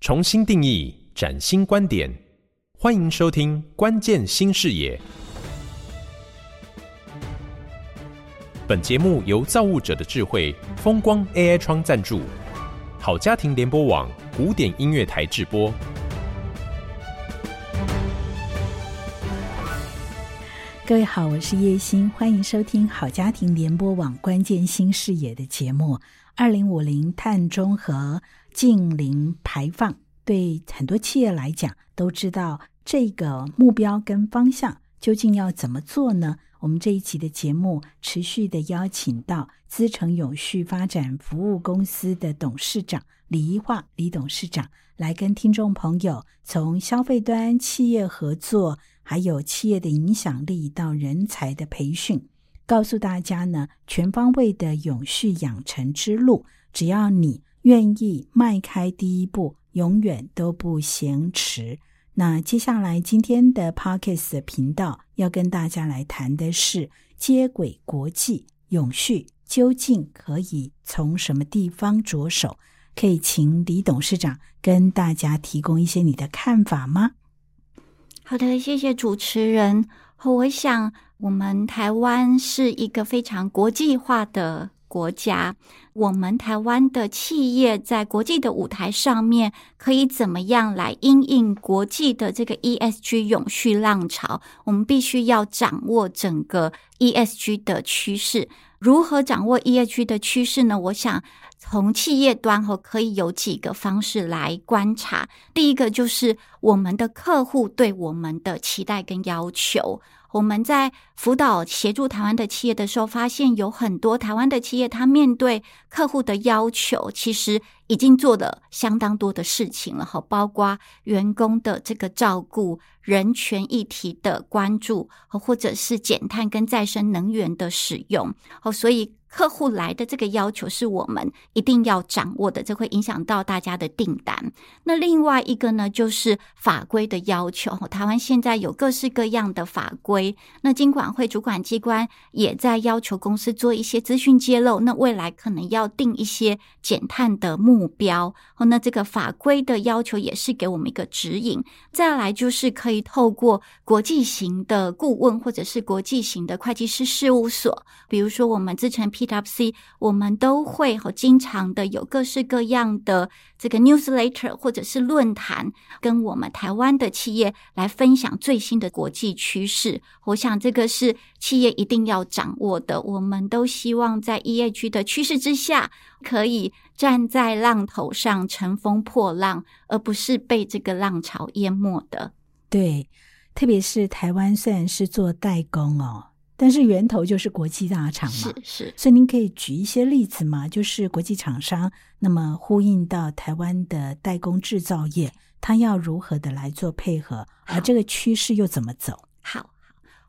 重新定义，崭新观点，欢迎收听《关键新视野》。本节目由造物者的智慧风光 AI 窗赞助，好家庭联播网古典音乐台制播。各位好，我是叶欣，欢迎收听好家庭联播网关键新视野的节目。二零五零碳中和。净零排放对很多企业来讲，都知道这个目标跟方向究竟要怎么做呢？我们这一期的节目持续的邀请到资诚永续发展服务公司的董事长李一化李董事长来跟听众朋友从消费端企业合作，还有企业的影响力到人才的培训，告诉大家呢，全方位的永续养成之路，只要你。愿意迈开第一步，永远都不嫌迟。那接下来今天的 Podcast 频道要跟大家来谈的是接轨国际永续，究竟可以从什么地方着手？可以请李董事长跟大家提供一些你的看法吗？好的，谢谢主持人。我想，我们台湾是一个非常国际化的国家，我们台湾的企业在国际的舞台上面，可以怎么样来因应国际的这个 ESG 永续浪潮？我们必须要掌握整个 ESG 的趋势。如何掌握 ESG 的趋势呢？我想从企业端后可以有几个方式来观察。第一个就是我们的客户对我们的期待跟要求。我们在辅导协助台湾的企业的时候，发现有很多台湾的企业，它面对客户的要求，其实已经做了相当多的事情了，哈，包括员工的这个照顾、人权议题的关注，或者是减碳跟再生能源的使用，哦，所以。客户来的这个要求是我们一定要掌握的，这会影响到大家的订单。那另外一个呢，就是法规的要求。台湾现在有各式各样的法规，那金管会主管机关也在要求公司做一些资讯揭露。那未来可能要定一些减碳的目标。那这个法规的要求也是给我们一个指引。再来就是可以透过国际型的顾问或者是国际型的会计师事务所，比如说我们之前 PwC，我们都会和经常的有各式各样的这个 newsletter 或者是论坛，跟我们台湾的企业来分享最新的国际趋势。我想这个是企业一定要掌握的。我们都希望在 ESG 的趋势之下，可以站在浪头上乘风破浪，而不是被这个浪潮淹没的。对，特别是台湾虽然是做代工哦。但是源头就是国际大厂嘛，是是，所以您可以举一些例子嘛？就是国际厂商，那么呼应到台湾的代工制造业，它要如何的来做配合，而这个趋势又怎么走？好，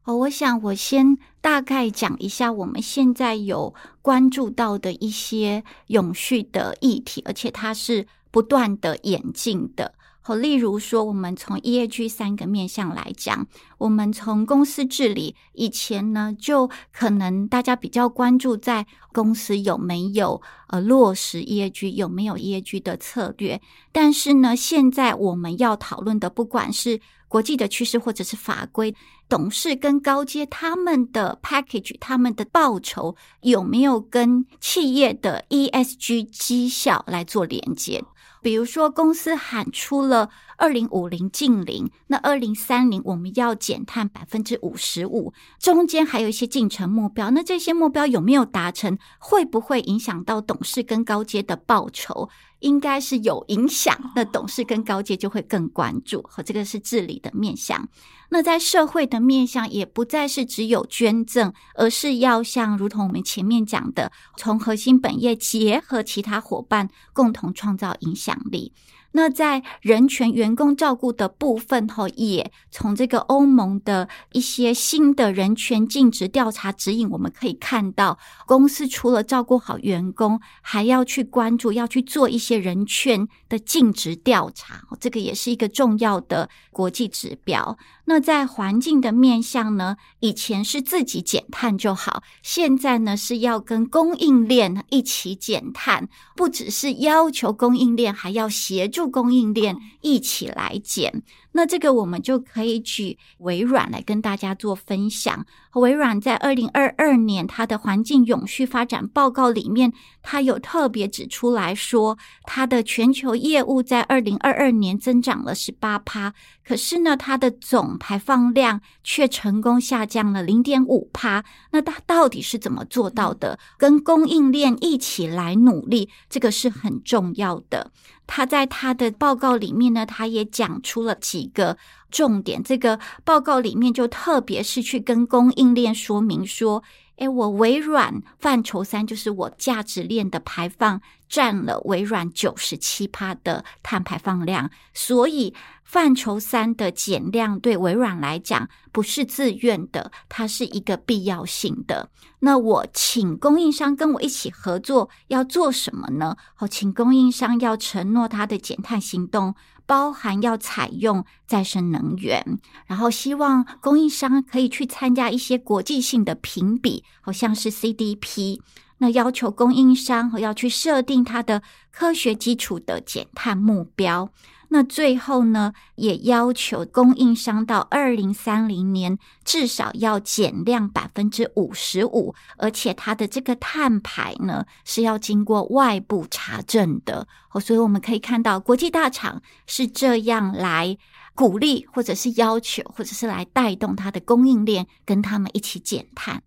好，我想我先大概讲一下我们现在有关注到的一些永续的议题，而且它是不断的演进的。好，例如说，我们从 ESG 三个面向来讲，我们从公司治理以前呢，就可能大家比较关注在公司有没有呃落实 ESG，有没有 ESG 的策略。但是呢，现在我们要讨论的，不管是国际的趋势或者是法规，董事跟高阶他们的 package，他们的报酬有没有跟企业的 ESG 绩效来做连接？比如说，公司喊出了二零五零净零，那二零三零我们要减碳百分之五十五，中间还有一些进程目标，那这些目标有没有达成？会不会影响到董事跟高阶的报酬？应该是有影响，那董事跟高阶就会更关注。和这个是治理的面向。那在社会的面向，也不再是只有捐赠，而是要像如同我们前面讲的，从核心本业结合其他伙伴，共同创造影响力。那在人权、员工照顾的部分，后也从这个欧盟的一些新的人权尽职调查指引，我们可以看到，公司除了照顾好员工，还要去关注，要去做一些。些人权的尽职调查，这个也是一个重要的国际指标。那在环境的面向呢，以前是自己减碳就好，现在呢是要跟供应链一起减碳，不只是要求供应链，还要协助供应链一起来减。那这个我们就可以举微软来跟大家做分享。微软在二零二二年它的环境永续发展报告里面，它有特别指出来说，它的全球业务在二零二二年增长了十八趴，可是呢，它的总排放量却成功下降了零点五趴。那它到底是怎么做到的？跟供应链一起来努力，这个是很重要的。他在他的报告里面呢，他也讲出了几个重点。这个报告里面就特别是去跟供应链说明说。诶，我微软范畴三就是我价值链的排放占了微软九十七趴的碳排放量，所以范畴三的减量对微软来讲不是自愿的，它是一个必要性的。那我请供应商跟我一起合作，要做什么呢？好，请供应商要承诺他的减碳行动。包含要采用再生能源，然后希望供应商可以去参加一些国际性的评比，好像是 CDP。那要求供应商要去设定它的科学基础的减碳目标。那最后呢，也要求供应商到二零三零年至少要减量百分之五十五，而且它的这个碳排呢是要经过外部查证的。哦，所以我们可以看到国际大厂是这样来鼓励，或者是要求，或者是来带动它的供应链跟他们一起减碳。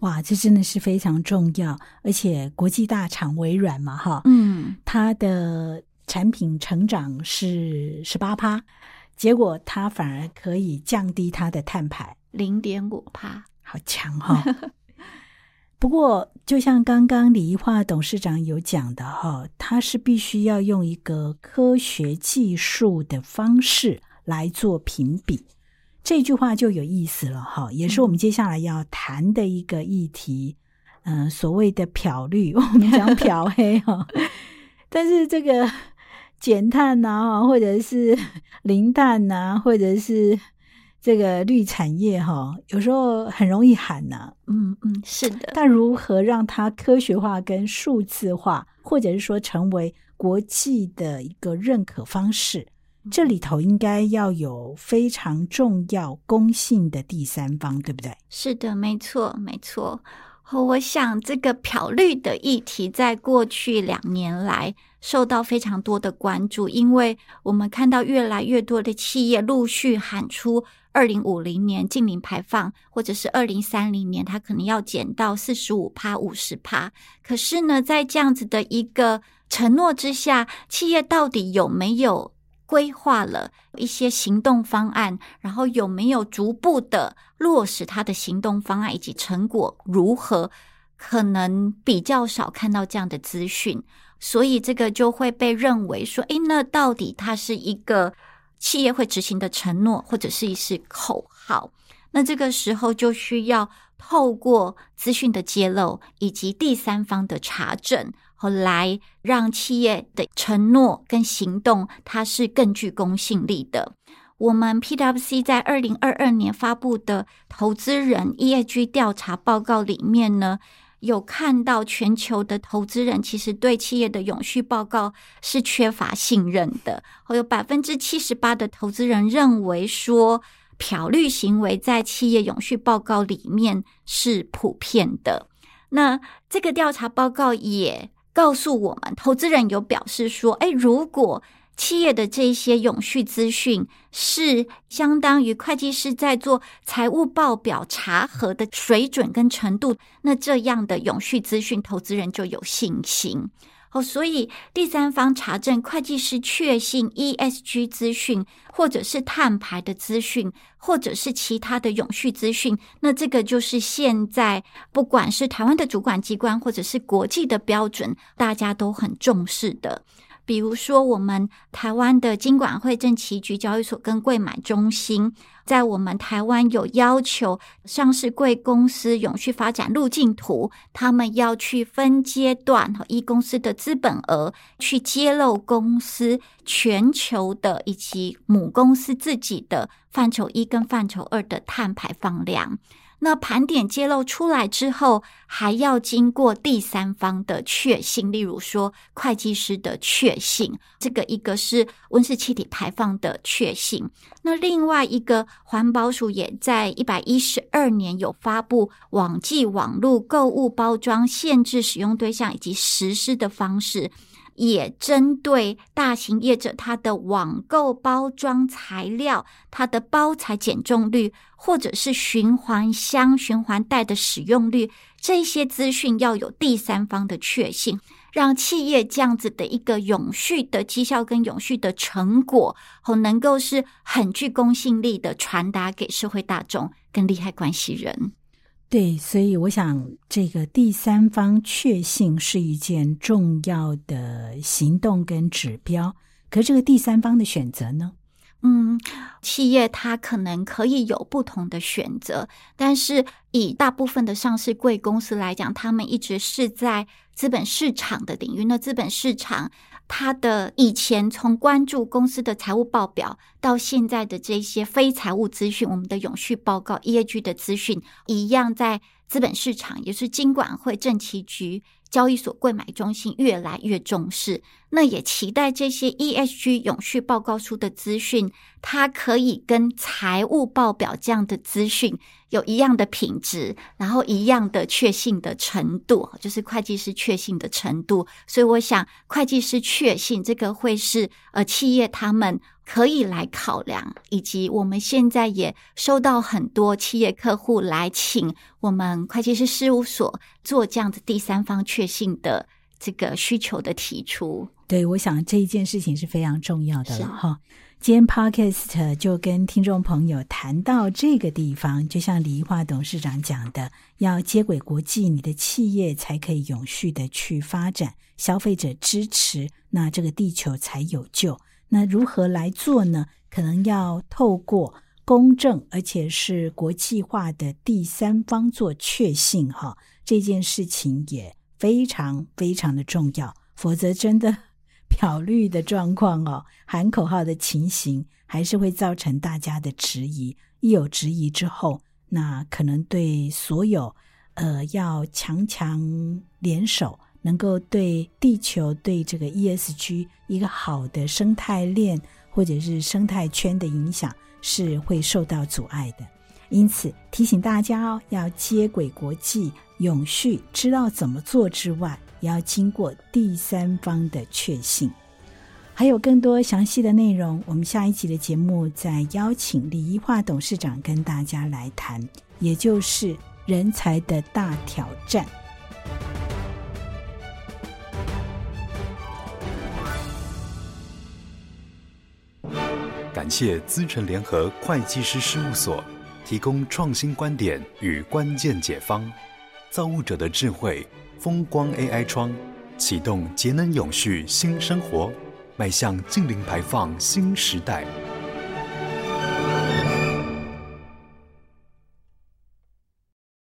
哇，这真的是非常重要，而且国际大厂微软嘛，哈，嗯，它的。产品成长是十八趴，结果它反而可以降低它的碳排零点五趴，好强哈、哦！不过，就像刚刚李宜樺董事长有讲的哈，他是必须要用一个科学技术的方式来做评比，这句话就有意思了哈，也是我们接下来要谈的一个议题。嗯、呃，所谓的漂绿，我们讲漂黑哈，但是这个。减碳呐、啊，或者是 零碳呐、啊，或者是这个绿产业哈，有时候很容易喊呐、啊。嗯嗯，是的。但如何让它科学化跟数字化，或者是说成为国际的一个认可方式，这里头应该要有非常重要公信的第三方，对不对？是的，没错，没错。我想这个漂绿的议题，在过去两年来受到非常多的关注，因为我们看到越来越多的企业陆续喊出二零五零年净零排放，或者是二零三零年，它可能要减到四十五趴、五十趴。可是呢，在这样子的一个承诺之下，企业到底有没有？规划了一些行动方案，然后有没有逐步的落实他的行动方案以及成果如何？可能比较少看到这样的资讯，所以这个就会被认为说，诶，那到底它是一个企业会执行的承诺，或者是一是口号？那这个时候就需要透过资讯的揭露以及第三方的查证。后来让企业的承诺跟行动，它是更具公信力的。我们 PwC 在二零二二年发布的投资人 EAG 调查报告里面呢，有看到全球的投资人其实对企业的永续报告是缺乏信任的。有百分之七十八的投资人认为说，漂绿行为在企业永续报告里面是普遍的。那这个调查报告也。告诉我们，投资人有表示说：“诶，如果企业的这些永续资讯是相当于会计师在做财务报表查核的水准跟程度，那这样的永续资讯，投资人就有信心。”哦，所以第三方查证会计师确信 ESG 资讯，或者是碳排的资讯，或者是其他的永续资讯，那这个就是现在不管是台湾的主管机关，或者是国际的标准，大家都很重视的。比如说，我们台湾的金管会、证期局、交易所跟柜买中心，在我们台湾有要求上市贵公司永续发展路径图，他们要去分阶段和一公司的资本额去揭露公司全球的以及母公司自己的范畴一跟范畴二的碳排放量。那盘点揭露出来之后，还要经过第三方的确信，例如说会计师的确信，这个一个是温室气体排放的确信。那另外一个环保署也在一百一十二年有发布网际网络购物包装限制使用对象以及实施的方式。也针对大型业者，它的网购包装材料、它的包材减重率，或者是循环箱、循环袋的使用率，这些资讯要有第三方的确信，让企业这样子的一个永续的绩效跟永续的成果，和能够是很具公信力的传达给社会大众跟利害关系人。对，所以我想，这个第三方确信是一件重要的行动跟指标。可是，这个第三方的选择呢？嗯，企业它可能可以有不同的选择，但是以大部分的上市柜公司来讲，他们一直是在资本市场的领域。那资本市场。他的以前从关注公司的财务报表，到现在的这些非财务资讯，我们的永续报告 E A G 的资讯，一样在资本市场，也是金管会、政企局、交易所、柜买中心越来越重视。那也期待这些 ESG 永续报告书的资讯，它可以跟财务报表这样的资讯有一样的品质，然后一样的确信的程度，就是会计师确信的程度。所以，我想会计师确信这个会是呃企业他们可以来考量，以及我们现在也收到很多企业客户来请我们会计师事务所做这样子第三方确信的这个需求的提出。对，我想这一件事情是非常重要的了哈。今天 Podcast 就跟听众朋友谈到这个地方，就像李一华董事长讲的，要接轨国际，你的企业才可以永续的去发展，消费者支持，那这个地球才有救。那如何来做呢？可能要透过公正而且是国际化的第三方做确信哈，这件事情也非常非常的重要，否则真的。漂绿的状况哦，喊口号的情形，还是会造成大家的质疑。一有质疑之后，那可能对所有呃要强强联手，能够对地球、对这个 ESG 一个好的生态链或者是生态圈的影响，是会受到阻碍的。因此提醒大家哦，要接轨国际、永续，知道怎么做之外。也要经过第三方的确信，还有更多详细的内容，我们下一集的节目再邀请李一化董事长跟大家来谈，也就是人才的大挑战。感谢资诚联合会计师事务所提供创新观点与关键解方，造物者的智慧。风光 AI 窗启动节能永续新生活，迈向净零排放新时代。